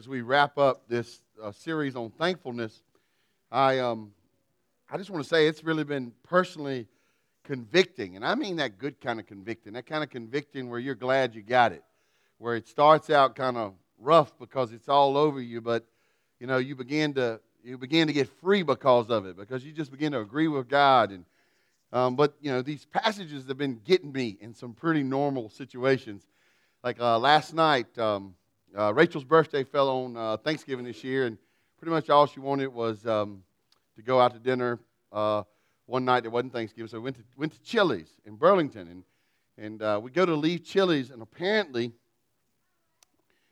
As we wrap up this uh, series on thankfulness, I, um, I just want to say it's really been personally convicting. And I mean that good kind of convicting, that kind of convicting where you're glad you got it, where it starts out kind of rough because it's all over you, but you know, you begin to you begin to get free because of it, because you just begin to agree with God. And um, but you know, these passages have been getting me in some pretty normal situations. Like uh, last night, um, uh, Rachel's birthday fell on uh, Thanksgiving this year, and pretty much all she wanted was um, to go out to dinner uh, one night that wasn't Thanksgiving. So we went to, went to Chili's in Burlington, and, and uh, we go to leave Chili's, and apparently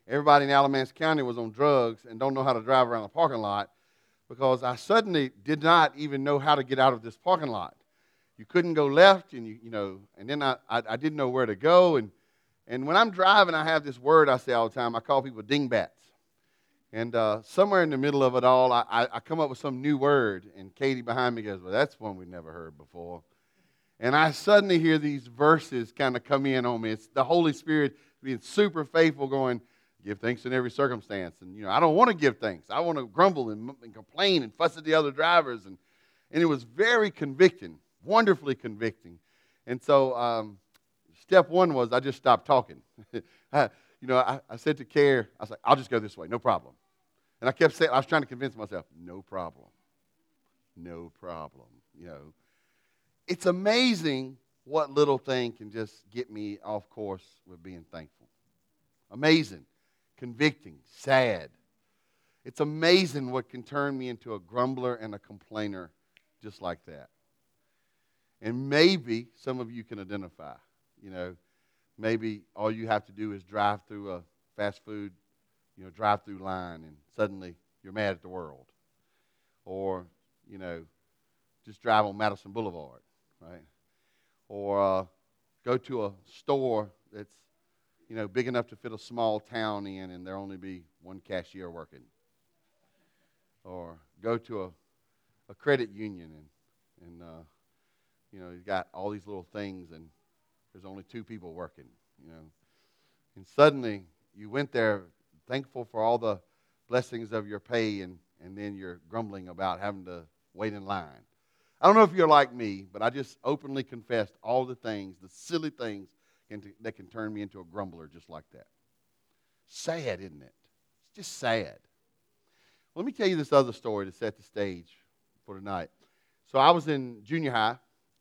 everybody in Alamance County was on drugs and don't know how to drive around the parking lot because I suddenly did not even know how to get out of this parking lot. You couldn't go left, and you, you know, and then I, I, I didn't know where to go, and and when I'm driving, I have this word I say all the time. I call people dingbats. And uh, somewhere in the middle of it all, I, I, I, come up with some new word. And Katie behind me goes, Well, that's one we've never heard before. And I suddenly hear these verses kind of come in on me. It's the Holy Spirit being super faithful, going, Give thanks in every circumstance. And, you know, I don't want to give thanks. I want to grumble and, and complain and fuss at the other drivers. And, and it was very convicting, wonderfully convicting. And so, um, Step one was I just stopped talking. You know, I, I said to Care, I was like, I'll just go this way, no problem. And I kept saying, I was trying to convince myself, no problem. No problem. You know, it's amazing what little thing can just get me off course with being thankful. Amazing, convicting, sad. It's amazing what can turn me into a grumbler and a complainer just like that. And maybe some of you can identify. You know, maybe all you have to do is drive through a fast food, you know, drive through line and suddenly you're mad at the world. Or, you know, just drive on Madison Boulevard, right? Or uh, go to a store that's, you know, big enough to fit a small town in and there only be one cashier working. Or go to a, a credit union and, and uh, you know, you've got all these little things and there's only two people working, you know. And suddenly you went there thankful for all the blessings of your pay, and, and then you're grumbling about having to wait in line. I don't know if you're like me, but I just openly confessed all the things, the silly things that can turn me into a grumbler just like that. Sad, isn't it? It's just sad. Let me tell you this other story to set the stage for tonight. So I was in junior high.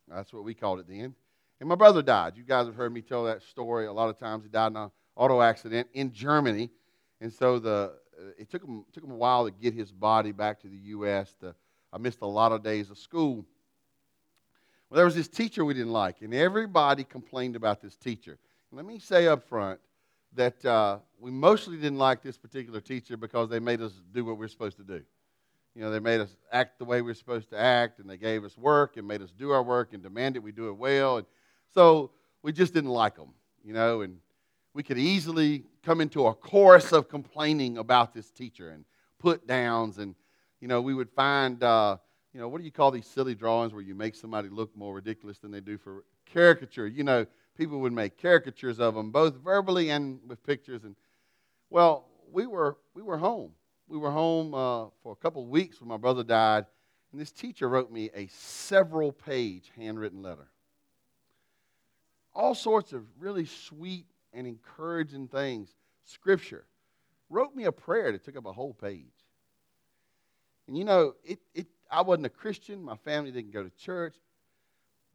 That's what we called it then. And my brother died. You guys have heard me tell that story a lot of times. He died in an auto accident in Germany. And so the, uh, it took him, took him a while to get his body back to the U.S. To, I missed a lot of days of school. Well, there was this teacher we didn't like, and everybody complained about this teacher. let me say up front that uh, we mostly didn't like this particular teacher because they made us do what we we're supposed to do. You know, they made us act the way we we're supposed to act, and they gave us work and made us do our work and demanded we do it well. And so we just didn't like them, you know, and we could easily come into a chorus of complaining about this teacher and put downs. And, you know, we would find, uh, you know, what do you call these silly drawings where you make somebody look more ridiculous than they do for caricature? You know, people would make caricatures of them, both verbally and with pictures. And, well, we were, we were home. We were home uh, for a couple of weeks when my brother died. And this teacher wrote me a several page handwritten letter all sorts of really sweet and encouraging things. Scripture. Wrote me a prayer that took up a whole page. And you know, it, it, I wasn't a Christian. My family didn't go to church.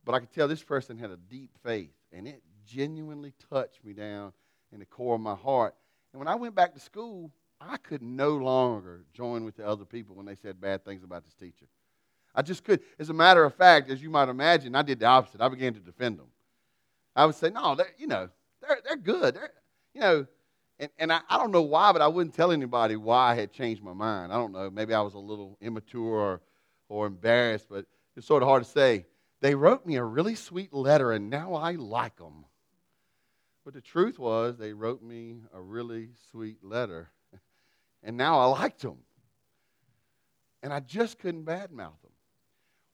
But I could tell this person had a deep faith. And it genuinely touched me down in the core of my heart. And when I went back to school, I could no longer join with the other people when they said bad things about this teacher. I just could. As a matter of fact, as you might imagine, I did the opposite. I began to defend them. I would say, no, they're, you know, they're, they're good. They're, you know, and, and I, I don't know why, but I wouldn't tell anybody why I had changed my mind. I don't know. Maybe I was a little immature or, or embarrassed, but it's sort of hard to say. They wrote me a really sweet letter, and now I like them. But the truth was, they wrote me a really sweet letter, and now I liked them. And I just couldn't badmouth them.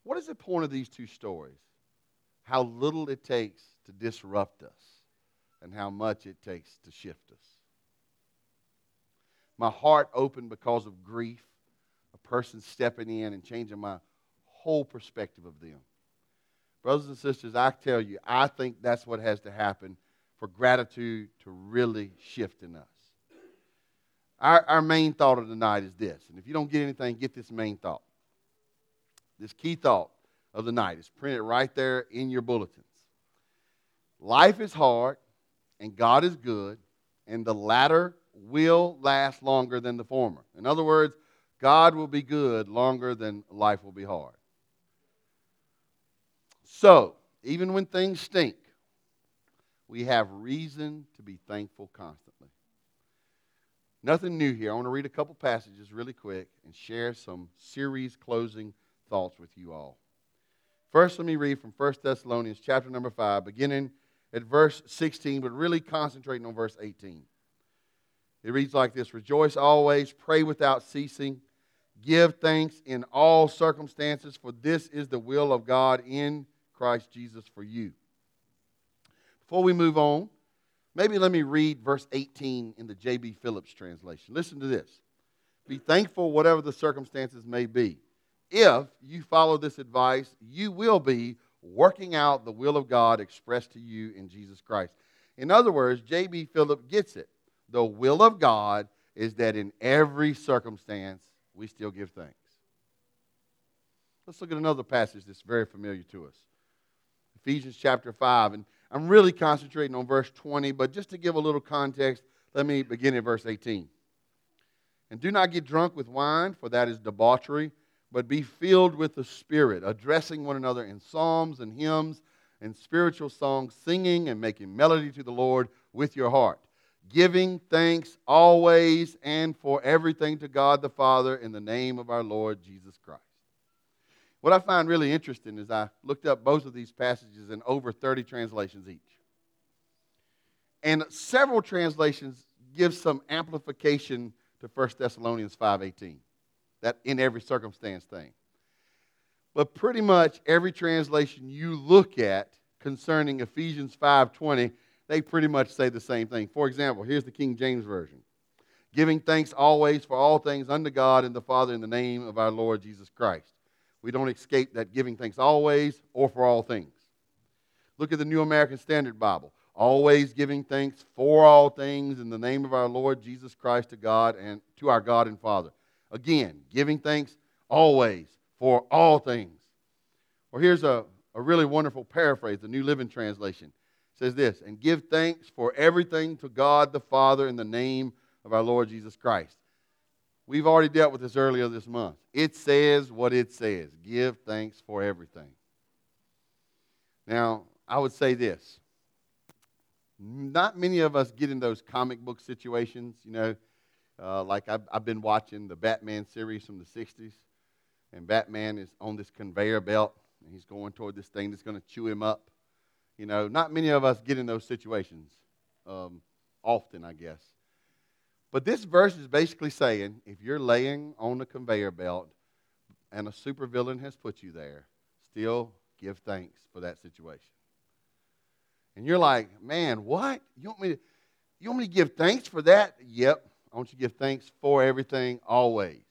What is the point of these two stories? How little it takes to disrupt us and how much it takes to shift us. my heart opened because of grief, a person stepping in and changing my whole perspective of them. Brothers and sisters, I tell you, I think that's what has to happen for gratitude to really shift in us. Our, our main thought of the night is this, and if you don't get anything, get this main thought. This key thought of the night is printed right there in your bulletins. Life is hard, and God is good, and the latter will last longer than the former. In other words, God will be good longer than life will be hard. So, even when things stink, we have reason to be thankful constantly. Nothing new here. I want to read a couple passages really quick and share some series closing thoughts with you all. First, let me read from 1 Thessalonians chapter number 5, beginning at verse 16, but really concentrating on verse 18. It reads like this Rejoice always, pray without ceasing, give thanks in all circumstances, for this is the will of God in Christ Jesus for you. Before we move on, maybe let me read verse 18 in the J.B. Phillips translation. Listen to this Be thankful, whatever the circumstances may be. If you follow this advice, you will be working out the will of God expressed to you in Jesus Christ. In other words, J.B. Phillips gets it. The will of God is that in every circumstance, we still give thanks. Let's look at another passage that's very familiar to us Ephesians chapter 5. And I'm really concentrating on verse 20, but just to give a little context, let me begin at verse 18. And do not get drunk with wine, for that is debauchery but be filled with the Spirit, addressing one another in psalms and hymns and spiritual songs, singing and making melody to the Lord with your heart, giving thanks always and for everything to God the Father in the name of our Lord Jesus Christ. What I find really interesting is I looked up both of these passages in over 30 translations each. And several translations give some amplification to 1 Thessalonians 5:18 that in every circumstance thing. But pretty much every translation you look at concerning Ephesians 5:20, they pretty much say the same thing. For example, here's the King James version. Giving thanks always for all things unto God and the Father in the name of our Lord Jesus Christ. We don't escape that giving thanks always or for all things. Look at the New American Standard Bible. Always giving thanks for all things in the name of our Lord Jesus Christ to God and to our God and Father. Again, giving thanks always for all things. Or here's a, a really wonderful paraphrase, the New Living Translation. It says this, and give thanks for everything to God the Father in the name of our Lord Jesus Christ. We've already dealt with this earlier this month. It says what it says. Give thanks for everything. Now, I would say this. Not many of us get in those comic book situations, you know, uh, like I've, I've been watching the Batman series from the 60s, and Batman is on this conveyor belt, and he's going toward this thing that's going to chew him up. You know, not many of us get in those situations um, often, I guess. But this verse is basically saying if you're laying on a conveyor belt and a supervillain has put you there, still give thanks for that situation. And you're like, man, what? You want me to, you want me to give thanks for that? Yep. I want you to give thanks for everything always.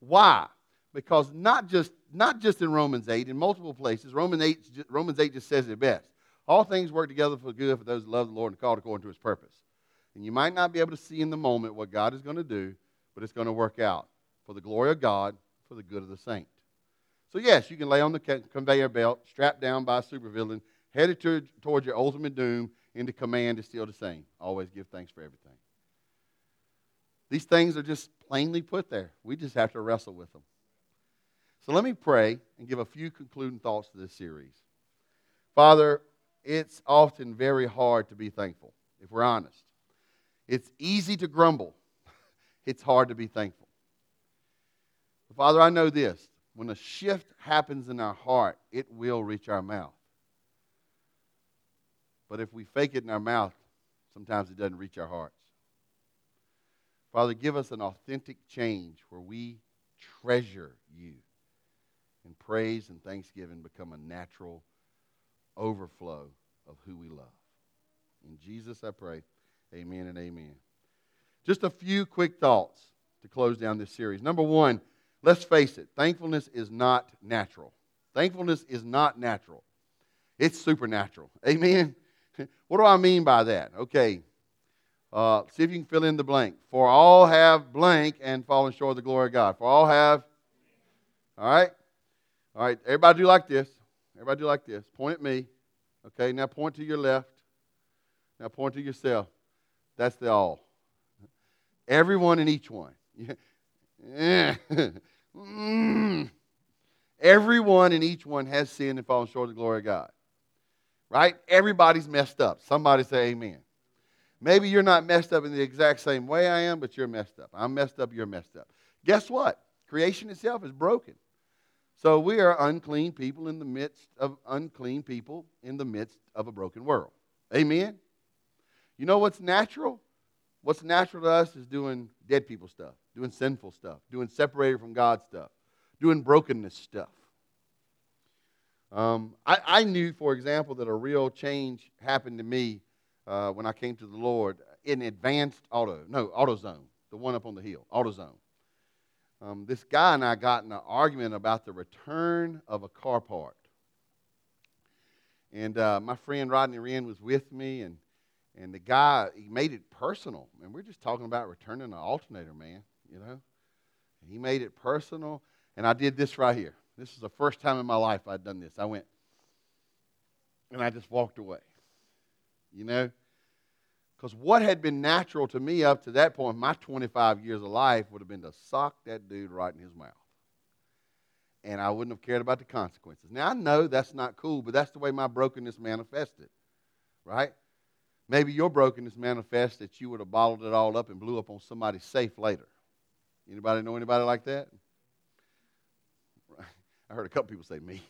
Why? Because not just, not just in Romans 8, in multiple places, Romans 8, Romans 8 just says it best. All things work together for good for those who love the Lord and called according to his purpose. And you might not be able to see in the moment what God is going to do, but it's going to work out for the glory of God, for the good of the saint. So, yes, you can lay on the conveyor belt, strapped down by a supervillain, headed to, toward your ultimate doom, and the command is still the same. Always give thanks for everything. These things are just plainly put there. We just have to wrestle with them. So let me pray and give a few concluding thoughts to this series. Father, it's often very hard to be thankful, if we're honest. It's easy to grumble, it's hard to be thankful. But Father, I know this when a shift happens in our heart, it will reach our mouth. But if we fake it in our mouth, sometimes it doesn't reach our hearts. Father, give us an authentic change where we treasure you. And praise and thanksgiving become a natural overflow of who we love. In Jesus I pray. Amen and amen. Just a few quick thoughts to close down this series. Number one, let's face it, thankfulness is not natural. Thankfulness is not natural, it's supernatural. Amen? What do I mean by that? Okay, uh, see if you can fill in the blank. For all have blank and fallen short of the glory of God. For all have. All right? All right, everybody do like this. Everybody do like this. Point at me. Okay, now point to your left. Now point to yourself. That's the all. Everyone and each one. Everyone and each one has sinned and fallen short of the glory of God. Right? Everybody's messed up. Somebody say amen. Maybe you're not messed up in the exact same way I am, but you're messed up. I'm messed up, you're messed up. Guess what? Creation itself is broken. So we are unclean people in the midst of unclean people in the midst of a broken world. Amen? You know what's natural? What's natural to us is doing dead people stuff, doing sinful stuff, doing separated from God stuff, doing brokenness stuff. Um, I, I, knew, for example, that a real change happened to me uh, when I came to the Lord in advanced auto, no, AutoZone, the one up on the hill, AutoZone. Um, this guy and I got in an argument about the return of a car part. And uh, my friend Rodney Wren was with me, and, and the guy, he made it personal. And we're just talking about returning an alternator, man, you know? And he made it personal, and I did this right here. This is the first time in my life I'd done this. I went, and I just walked away you know? Because what had been natural to me up to that point, my 25 years of life, would have been to sock that dude right in his mouth. And I wouldn't have cared about the consequences. Now, I know that's not cool, but that's the way my brokenness manifested, right? Maybe your brokenness manifests that you would have bottled it all up and blew up on somebody safe later. Anybody know anybody like that? I heard a couple people say me.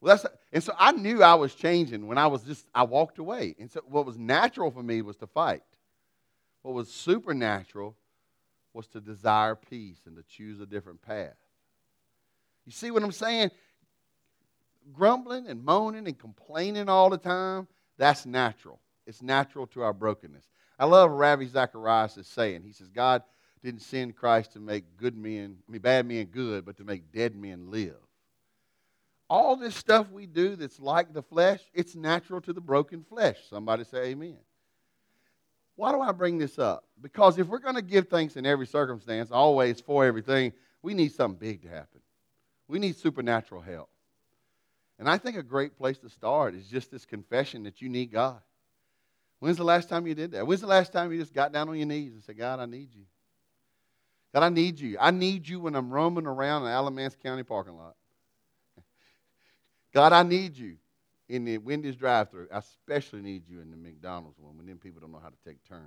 Well, that's, and so I knew I was changing when I was just, I walked away. And so what was natural for me was to fight. What was supernatural was to desire peace and to choose a different path. You see what I'm saying? Grumbling and moaning and complaining all the time, that's natural. It's natural to our brokenness. I love Ravi Zacharias' saying. He says, God didn't send Christ to make good men, I mean, bad men good, but to make dead men live all this stuff we do that's like the flesh, it's natural to the broken flesh. Somebody say amen. Why do I bring this up? Because if we're going to give thanks in every circumstance, always for everything, we need something big to happen. We need supernatural help. And I think a great place to start is just this confession that you need God. When's the last time you did that? When's the last time you just got down on your knees and said, God, I need you? God, I need you. I need you when I'm roaming around the Alamance County parking lot. God, I need you in the Wendy's drive through. I especially need you in the McDonald's one when them people don't know how to take turns.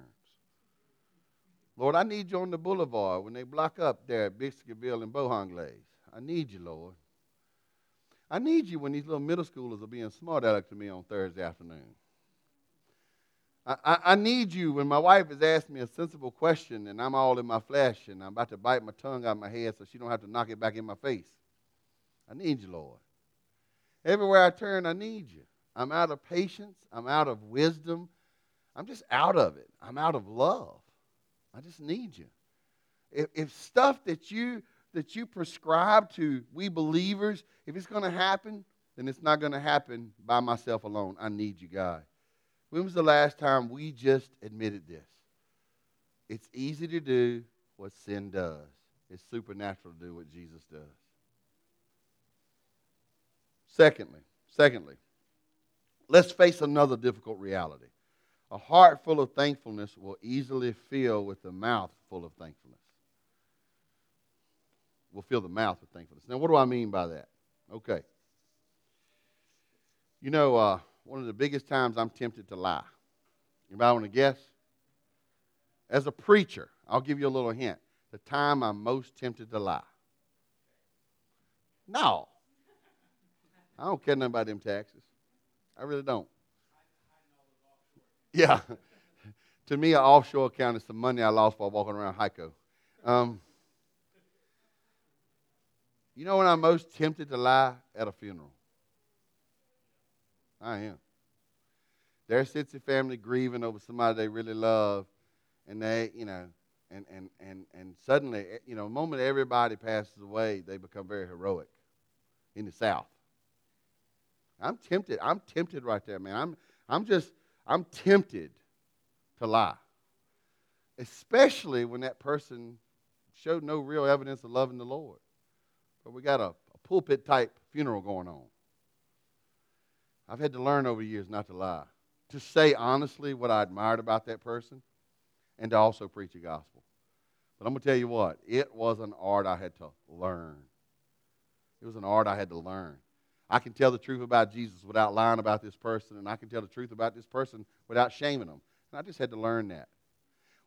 Lord, I need you on the boulevard when they block up there at Biscuitville and Bojangles. I need you, Lord. I need you when these little middle schoolers are being smart aleck to me on Thursday afternoon. I, I, I, need you when my wife has asked me a sensible question and I'm all in my flesh and I'm about to bite my tongue out of my head so she don't have to knock it back in my face. I need you, Lord. Everywhere I turn, I need you. I'm out of patience. I'm out of wisdom. I'm just out of it. I'm out of love. I just need you. If, if stuff that you that you prescribe to we believers, if it's going to happen, then it's not going to happen by myself alone. I need you, God. When was the last time we just admitted this? It's easy to do what sin does. It's supernatural to do what Jesus does. Secondly, secondly, let's face another difficult reality. A heart full of thankfulness will easily fill with the mouth full of thankfulness. Will fill the mouth with thankfulness. Now, what do I mean by that? Okay. You know, uh, one of the biggest times I'm tempted to lie. Anybody want to guess? As a preacher, I'll give you a little hint. The time I'm most tempted to lie. No. I don't care nothing about them taxes. I really don't. Yeah. to me, an offshore account is the money I lost by walking around HEICO. Um, you know when I'm most tempted to lie? At a funeral. I am. There sits a family grieving over somebody they really love, and they, you know, and, and, and, and suddenly, eh, you know, the moment everybody passes away, they become very heroic in the South. I'm tempted. I'm tempted right there, man. I'm, I'm just, I'm tempted to lie. Especially when that person showed no real evidence of loving the Lord. But we got a, a pulpit type funeral going on. I've had to learn over the years not to lie, to say honestly what I admired about that person, and to also preach the gospel. But I'm going to tell you what, it was an art I had to learn. It was an art I had to learn. I can tell the truth about Jesus without lying about this person, and I can tell the truth about this person without shaming them. And I just had to learn that.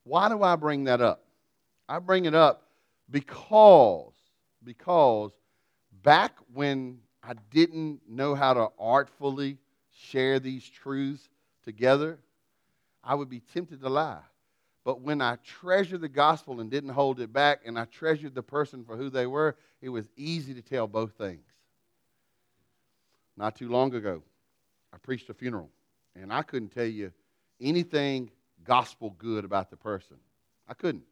Why do I bring that up? I bring it up because, because back when I didn't know how to artfully share these truths together, I would be tempted to lie. But when I treasured the gospel and didn't hold it back, and I treasured the person for who they were, it was easy to tell both things. Not too long ago, I preached a funeral, and I couldn't tell you anything gospel good about the person. I couldn't.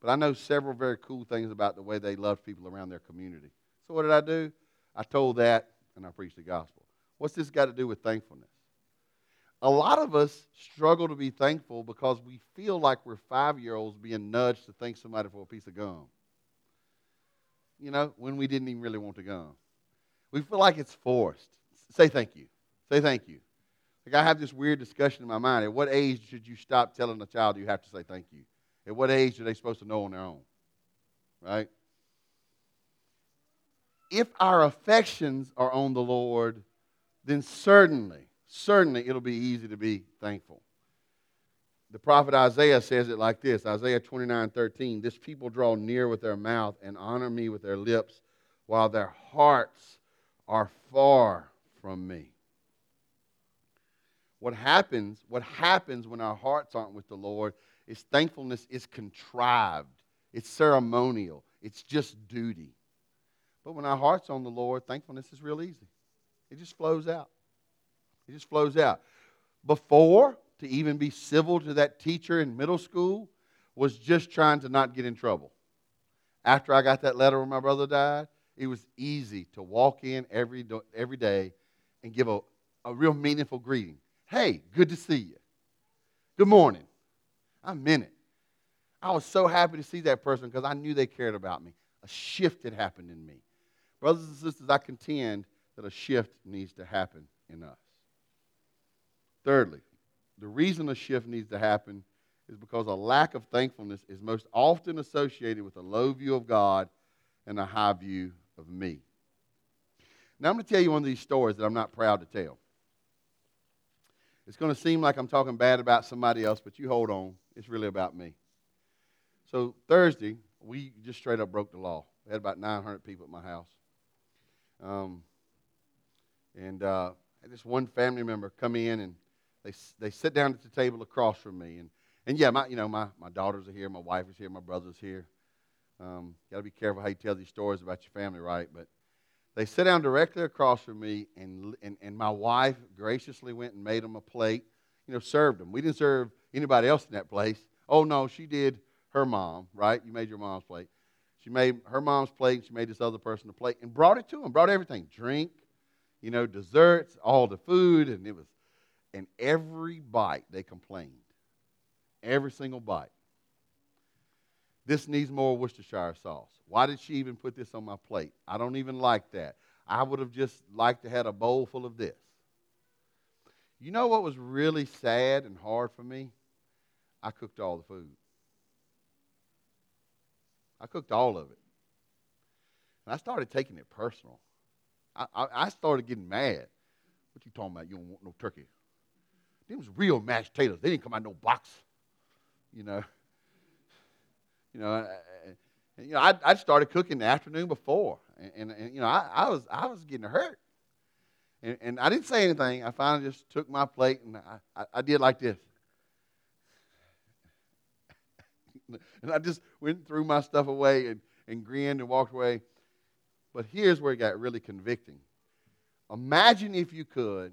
But I know several very cool things about the way they loved people around their community. So what did I do? I told that, and I preached the gospel. What's this got to do with thankfulness? A lot of us struggle to be thankful because we feel like we're five year olds being nudged to thank somebody for a piece of gum. You know, when we didn't even really want the gum. We feel like it's forced. Say thank you. Say thank you. Like I have this weird discussion in my mind. At what age should you stop telling a child you have to say thank you? At what age are they supposed to know on their own? Right? If our affections are on the Lord, then certainly, certainly it'll be easy to be thankful. The prophet Isaiah says it like this Isaiah 29 13. This people draw near with their mouth and honor me with their lips, while their hearts are far from me. What happens, what happens when our hearts aren't with the Lord is thankfulness is contrived, it's ceremonial, it's just duty. But when our heart's are on the Lord, thankfulness is real easy. It just flows out. It just flows out. Before, to even be civil to that teacher in middle school was just trying to not get in trouble. After I got that letter when my brother died, it was easy to walk in every, every day and give a, a real meaningful greeting. Hey, good to see you. Good morning. I meant it. I was so happy to see that person because I knew they cared about me. A shift had happened in me. Brothers and sisters, I contend that a shift needs to happen in us. Thirdly, the reason a shift needs to happen is because a lack of thankfulness is most often associated with a low view of God and a high view of me. Now, I'm going to tell you one of these stories that I'm not proud to tell. It's going to seem like I'm talking bad about somebody else, but you hold on. It's really about me. So, Thursday, we just straight up broke the law. We had about 900 people at my house. Um, and uh, this one family member come in and they, they sit down at the table across from me. And, and yeah, my, you know, my, my daughters are here, my wife is here, my brother's here. Um, got to be careful how you tell these stories about your family, right? But they sit down directly across from me, and, and, and my wife graciously went and made them a plate, you know, served them. We didn't serve anybody else in that place. Oh, no, she did her mom, right? You made your mom's plate. She made her mom's plate, and she made this other person a plate and brought it to him, brought everything drink, you know, desserts, all the food, and it was, and every bite they complained. Every single bite. This needs more Worcestershire sauce. Why did she even put this on my plate? I don't even like that. I would have just liked to have a bowl full of this. You know what was really sad and hard for me? I cooked all the food. I cooked all of it. And I started taking it personal. I, I, I started getting mad. What you talking about? You don't want no turkey. Them was real mashed potatoes. They didn't come out no box. You know. You know, and, you know, I, I started cooking the afternoon before, and, and, and you know, I, I, was I was getting hurt, and, and, I didn't say anything. I finally just took my plate and I, I, I did like this, and I just went threw my stuff away and, and grinned and walked away. But here's where it got really convicting. Imagine if you could,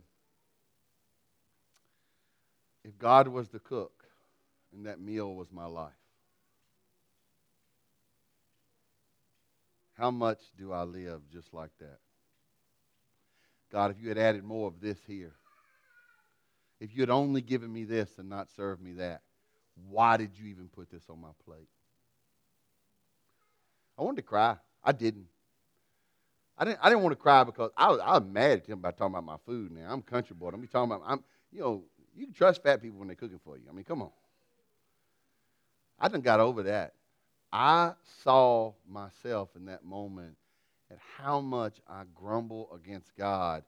if God was the cook and that meal was my life. How much do I live just like that? God, if you had added more of this here, if you had only given me this and not served me that, why did you even put this on my plate? I wanted to cry. I didn't. I didn't, I didn't want to cry because I was, I was mad at him about talking about my food now. I'm country boy. I'm be talking about, I'm, you know, you can trust fat people when they're cooking for you. I mean, come on. I done got over that. I saw myself in that moment at how much I grumble against God.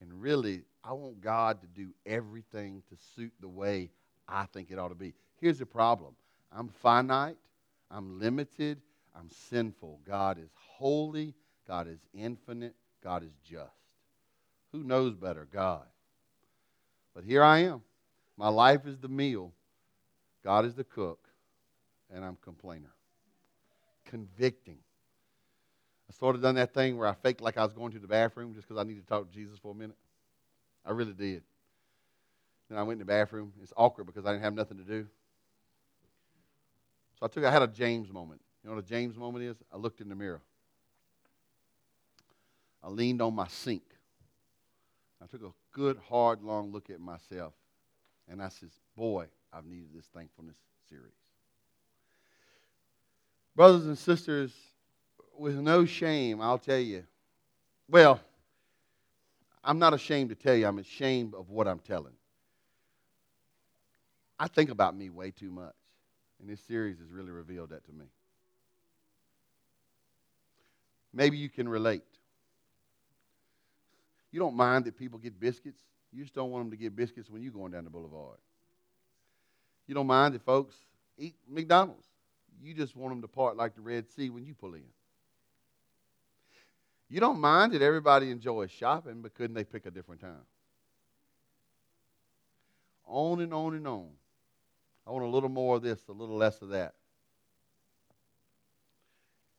And really, I want God to do everything to suit the way I think it ought to be. Here's the problem I'm finite, I'm limited, I'm sinful. God is holy, God is infinite, God is just. Who knows better? God. But here I am. My life is the meal, God is the cook, and I'm complainer. Convicting. I sort of done that thing where I faked like I was going to the bathroom just because I needed to talk to Jesus for a minute. I really did. Then I went in the bathroom. It's awkward because I didn't have nothing to do. So I took I had a James moment. You know what a James moment is? I looked in the mirror. I leaned on my sink. I took a good, hard, long look at myself. And I says, Boy, I've needed this thankfulness series. Brothers and sisters, with no shame, I'll tell you. Well, I'm not ashamed to tell you, I'm ashamed of what I'm telling. I think about me way too much. And this series has really revealed that to me. Maybe you can relate. You don't mind that people get biscuits. You just don't want them to get biscuits when you're going down the boulevard. You don't mind that folks eat McDonald's. You just want them to part like the Red Sea when you pull in. You don't mind that everybody enjoys shopping, but couldn't they pick a different time? On and on and on. I want a little more of this, a little less of that.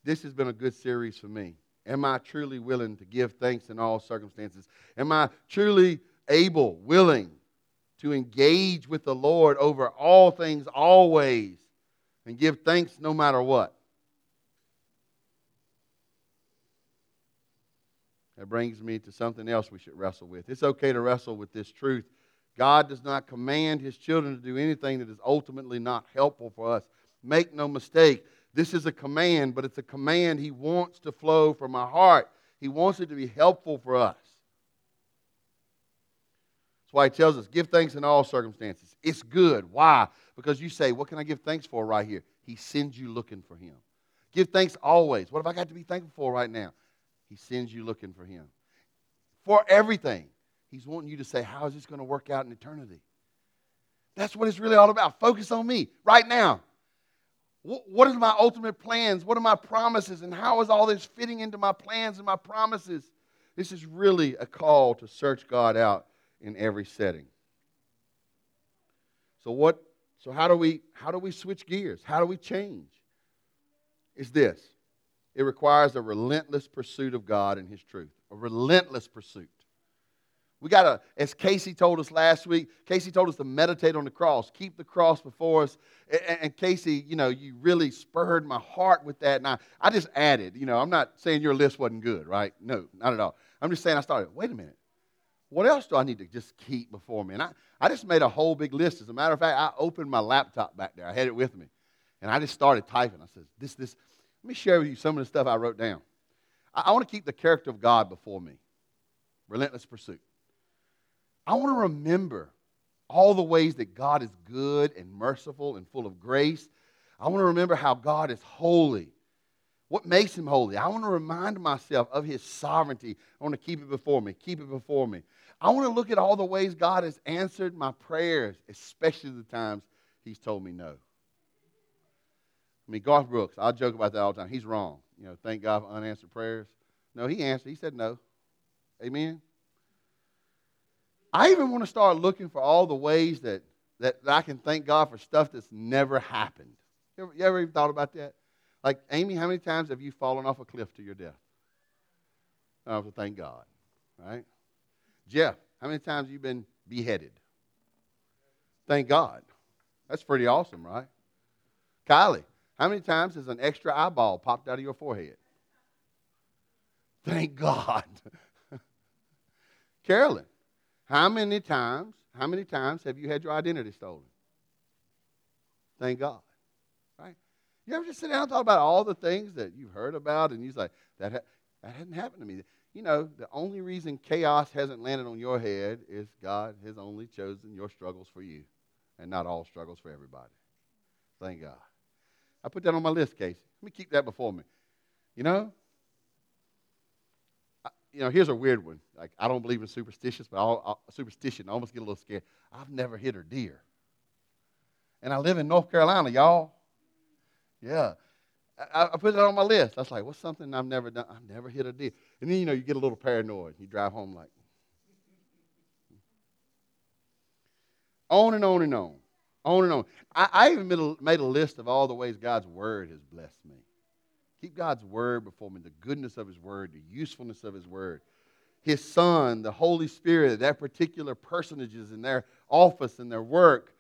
This has been a good series for me. Am I truly willing to give thanks in all circumstances? Am I truly able, willing to engage with the Lord over all things always and give thanks no matter what? That brings me to something else we should wrestle with. It's okay to wrestle with this truth. God does not command his children to do anything that is ultimately not helpful for us. Make no mistake, this is a command, but it's a command he wants to flow from our heart. He wants it to be helpful for us. That's why he tells us give thanks in all circumstances. It's good. Why? Because you say, What can I give thanks for right here? He sends you looking for him. Give thanks always. What have I got to be thankful for right now? He sends you looking for him. For everything. He's wanting you to say, How is this going to work out in eternity? That's what it's really all about. Focus on me right now. What are my ultimate plans? What are my promises? And how is all this fitting into my plans and my promises? This is really a call to search God out in every setting. So what so how do we how do we switch gears? How do we change? Is this. It requires a relentless pursuit of God and his truth. A relentless pursuit. We got to, as Casey told us last week, Casey told us to meditate on the cross, keep the cross before us. And, and, Casey, you know, you really spurred my heart with that. And I, I just added, you know, I'm not saying your list wasn't good, right? No, not at all. I'm just saying I started, wait a minute. What else do I need to just keep before me? And I, I just made a whole big list. As a matter of fact, I opened my laptop back there. I had it with me. And I just started typing. I said, this, this, let me share with you some of the stuff I wrote down. I, I want to keep the character of God before me. Relentless pursuit. I want to remember all the ways that God is good and merciful and full of grace. I want to remember how God is holy. What makes him holy? I want to remind myself of his sovereignty. I want to keep it before me, keep it before me. I want to look at all the ways God has answered my prayers, especially the times he's told me no. I mean, Garth Brooks, I joke about that all the time. He's wrong. You know, thank God for unanswered prayers. No, he answered. He said no. Amen. I even want to start looking for all the ways that, that, I can thank God for stuff that's never happened. You ever, you ever even thought about that? Like, Amy, how many times have you fallen off a cliff to your death? I have to thank God, right? Jeff, how many times you been beheaded? Thank God. That's pretty awesome, right? Kylie, how many times has an extra eyeball popped out of your forehead? Thank God. Carolyn, how many times, how many times have you had your identity stolen? Thank God. Right? You ever just sit down and talk about all the things that you've heard about and you say, that, ha- that hadn't happened to me. You know, the only reason chaos hasn't landed on your head is God has only chosen your struggles for you and not all struggles for everybody. Thank God. I put that on my list, Casey. Let me keep that before me. You know, I, you know, here's a weird one. Like I don't believe in superstitious, but I'll, I'll, superstition. I almost get a little scared. I've never hit a deer, and I live in North Carolina, y'all. Yeah, I, I put it on my list. I was like, what's something I've never done? I've never hit a deer. And then you know you get a little paranoid. You drive home like, on and on and on. On and on. I, I even made a, made a list of all the ways God's word has blessed me. Keep God's word before me, the goodness of his word, the usefulness of his word. His son, the Holy Spirit, that particular personages in their office and their work.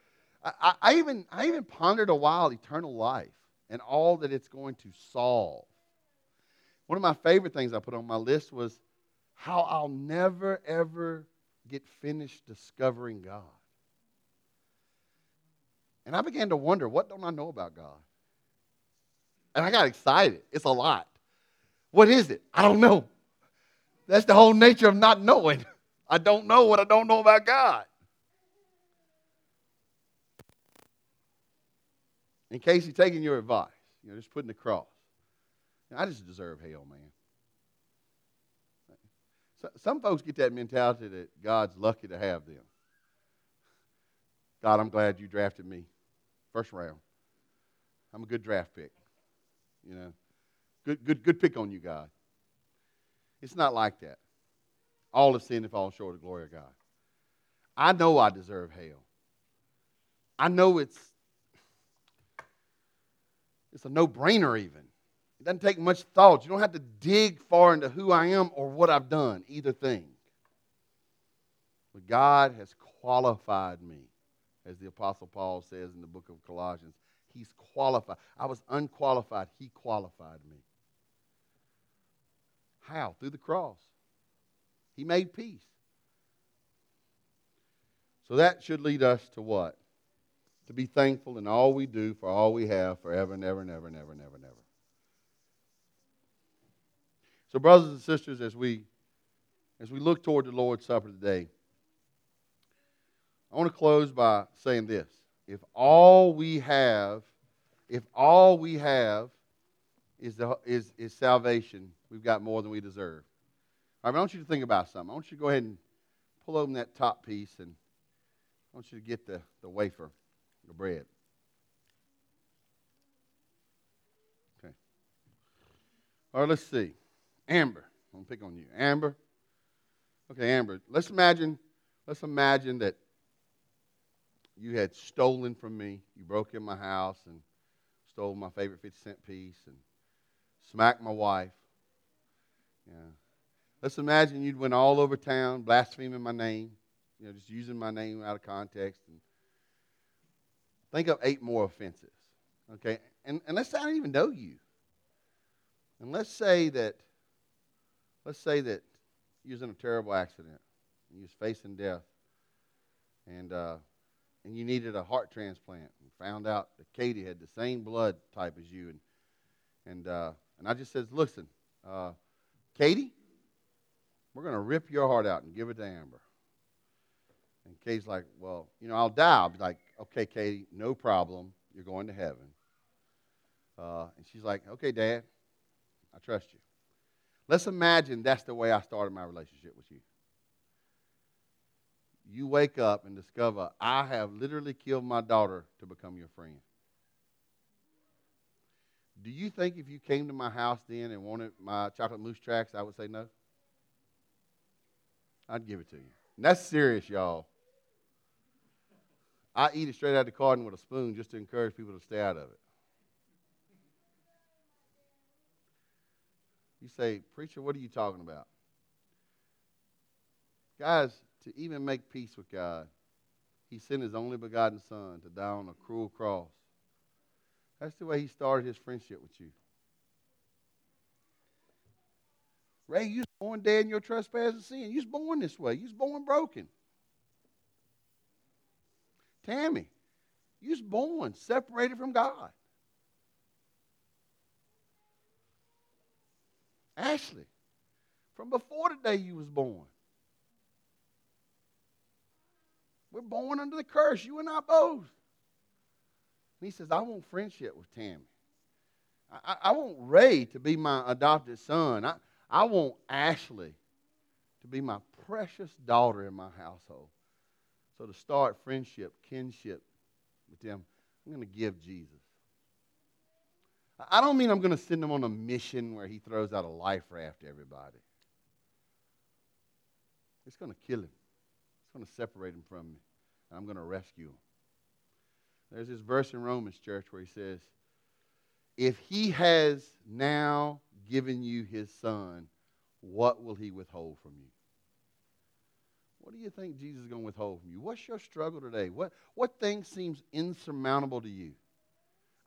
I, I, I, even, I even pondered a while eternal life and all that it's going to solve. One of my favorite things I put on my list was how I'll never, ever get finished discovering God. And I began to wonder, what don't I know about God? And I got excited. It's a lot. What is it? I don't know. That's the whole nature of not knowing. I don't know what I don't know about God. In case he's taking your advice, you know, just putting the cross. I just deserve hell, man. So, some folks get that mentality that God's lucky to have them. God, I'm glad you drafted me first round. I'm a good draft pick. You know, good, good, good pick on you, God. It's not like that. All have sinned and fall short of the glory of God. I know I deserve hell. I know it's it's a no-brainer even. It doesn't take much thought. You don't have to dig far into who I am or what I've done, either thing. But God has qualified me as the Apostle Paul says in the book of Colossians. He's qualified. I was unqualified. He qualified me. How? Through the cross. He made peace. So that should lead us to what? To be thankful in all we do for all we have forever and ever and ever and ever and ever and ever. So, brothers and sisters, as we as we look toward the Lord's Supper today, I want to close by saying this. If all we have, if all we have is, the, is, is salvation, we've got more than we deserve. I want you to think about something. I want you to go ahead and pull open that top piece, and I want you to get the, the wafer, the bread. Okay. All right, let's see. Amber. I'm going to pick on you. Amber. Okay, Amber. Let's imagine, let's imagine that you had stolen from me. You broke in my house and stole my favorite 50 cent piece and smacked my wife. Yeah. Let's imagine you'd went all over town blaspheming my name, you know, just using my name out of context. And think of eight more offenses. Okay? And, and let's say I don't even know you. And let's say that, let's say that you was in a terrible accident and you was facing death. And uh, and you needed a heart transplant and found out that Katie had the same blood type as you. And, and, uh, and I just says, listen, uh, Katie, we're going to rip your heart out and give it to Amber. And Katie's like, well, you know, I'll die. I'll be like, okay, Katie, no problem. You're going to heaven. Uh, and she's like, okay, Dad, I trust you. Let's imagine that's the way I started my relationship with you you wake up and discover I have literally killed my daughter to become your friend. Do you think if you came to my house then and wanted my chocolate moose tracks, I would say no? I'd give it to you. And that's serious, y'all. I eat it straight out of the carton with a spoon just to encourage people to stay out of it. You say, Preacher, what are you talking about? Guys, to even make peace with God, He sent his only begotten Son to die on a cruel cross. That's the way he started his friendship with you. Ray, you was born dead in your trespass and sin. You was born this way. You was born broken. Tammy, you was born separated from God. Ashley, from before the day you was born. We're born under the curse, you and I both. And he says, I want friendship with Tammy. I, I want Ray to be my adopted son. I, I want Ashley to be my precious daughter in my household. So to start friendship, kinship with them, I'm going to give Jesus. I don't mean I'm going to send him on a mission where he throws out a life raft to everybody. It's going to kill him. It's going to separate him from me. And I'm going to rescue him. There's this verse in Romans, church, where he says, If he has now given you his son, what will he withhold from you? What do you think Jesus is going to withhold from you? What's your struggle today? What, what thing seems insurmountable to you?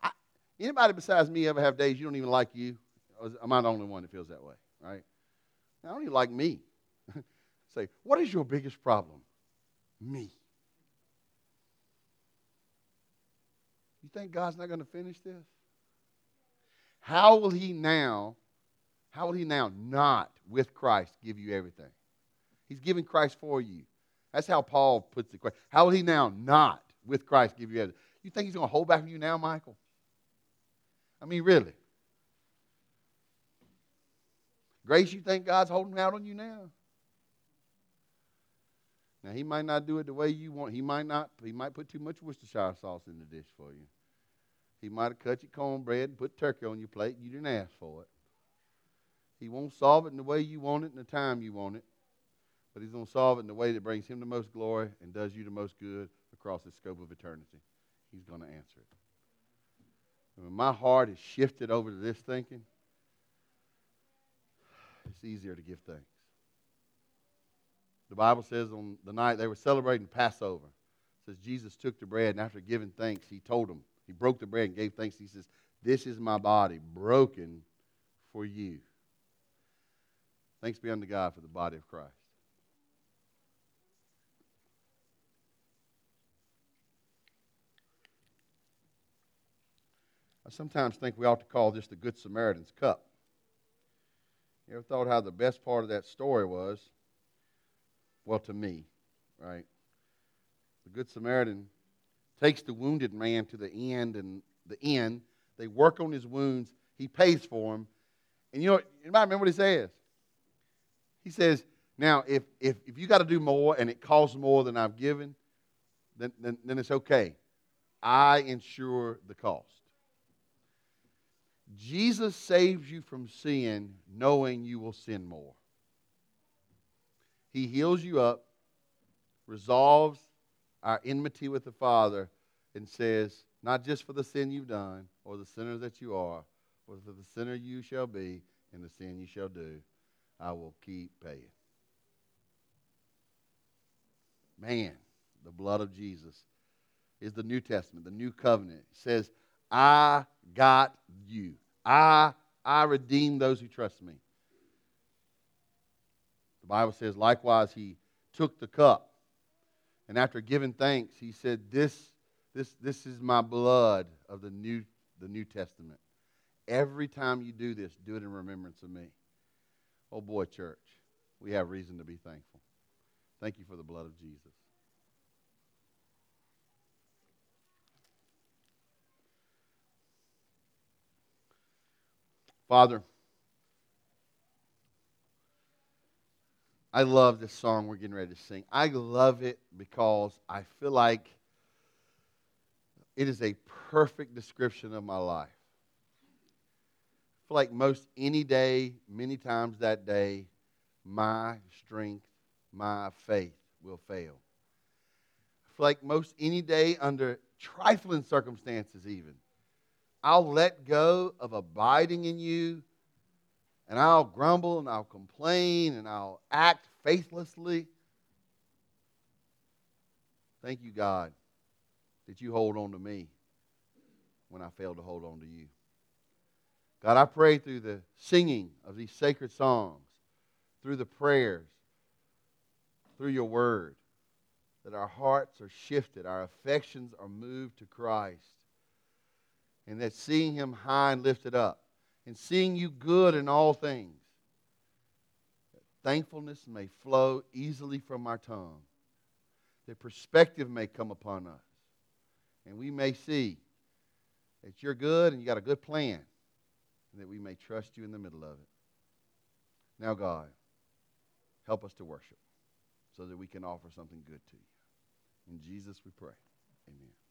I, anybody besides me ever have days you don't even like you? Am I the only one that feels that way? Right? I don't even like me. Say, what is your biggest problem? Me. You think God's not going to finish this? How will He now, how will He now not with Christ give you everything? He's giving Christ for you. That's how Paul puts the question. How will he now not with Christ give you everything? You think he's going to hold back from you now, Michael? I mean, really? Grace, you think God's holding out on you now? Now he might not do it the way you want. He might not. He might put too much Worcestershire sauce in the dish for you. He might have cut your cornbread and put turkey on your plate. You didn't ask for it. He won't solve it in the way you want it and the time you want it but he's going to solve it in the way that brings him the most glory and does you the most good across the scope of eternity. He's going to answer it. And when my heart is shifted over to this thinking, it's easier to give thanks. The Bible says on the night they were celebrating Passover, it says Jesus took the bread and after giving thanks, he told them, he broke the bread and gave thanks. He says, This is my body broken for you. Thanks be unto God for the body of Christ. I sometimes think we ought to call this the Good Samaritan's Cup. You ever thought how the best part of that story was? Well, to me, right? The Good Samaritan takes the wounded man to the end and the inn. They work on his wounds. He pays for them. And you know, might remember what he says. He says, now, if, if, if you got to do more and it costs more than I've given, then, then, then it's okay. I insure the cost. Jesus saves you from sin knowing you will sin more. He heals you up, resolves our enmity with the Father, and says, Not just for the sin you've done or the sinner that you are, but for the sinner you shall be and the sin you shall do, I will keep paying. Man, the blood of Jesus is the New Testament, the new covenant. It says, I got you. I, I redeem those who trust me. The Bible says, likewise, he took the cup. And after giving thanks, he said, This, this, this is my blood of the New, the New Testament. Every time you do this, do it in remembrance of me. Oh boy, church, we have reason to be thankful. Thank you for the blood of Jesus. Father, I love this song we're getting ready to sing. I love it because I feel like it is a perfect description of my life. I feel like most any day, many times that day, my strength, my faith will fail. I feel like most any day, under trifling circumstances, even, I'll let go of abiding in you, and I'll grumble and I'll complain and I'll act faithlessly. Thank you, God, that you hold on to me when I fail to hold on to you. God, I pray through the singing of these sacred songs, through the prayers, through your word, that our hearts are shifted, our affections are moved to Christ, and that seeing him high and lifted up, and seeing you good in all things, That thankfulness may flow easily from our tongue, that perspective may come upon us, and we may see that you're good and you got a good plan, and that we may trust you in the middle of it. Now, God, help us to worship so that we can offer something good to you. In Jesus we pray. Amen.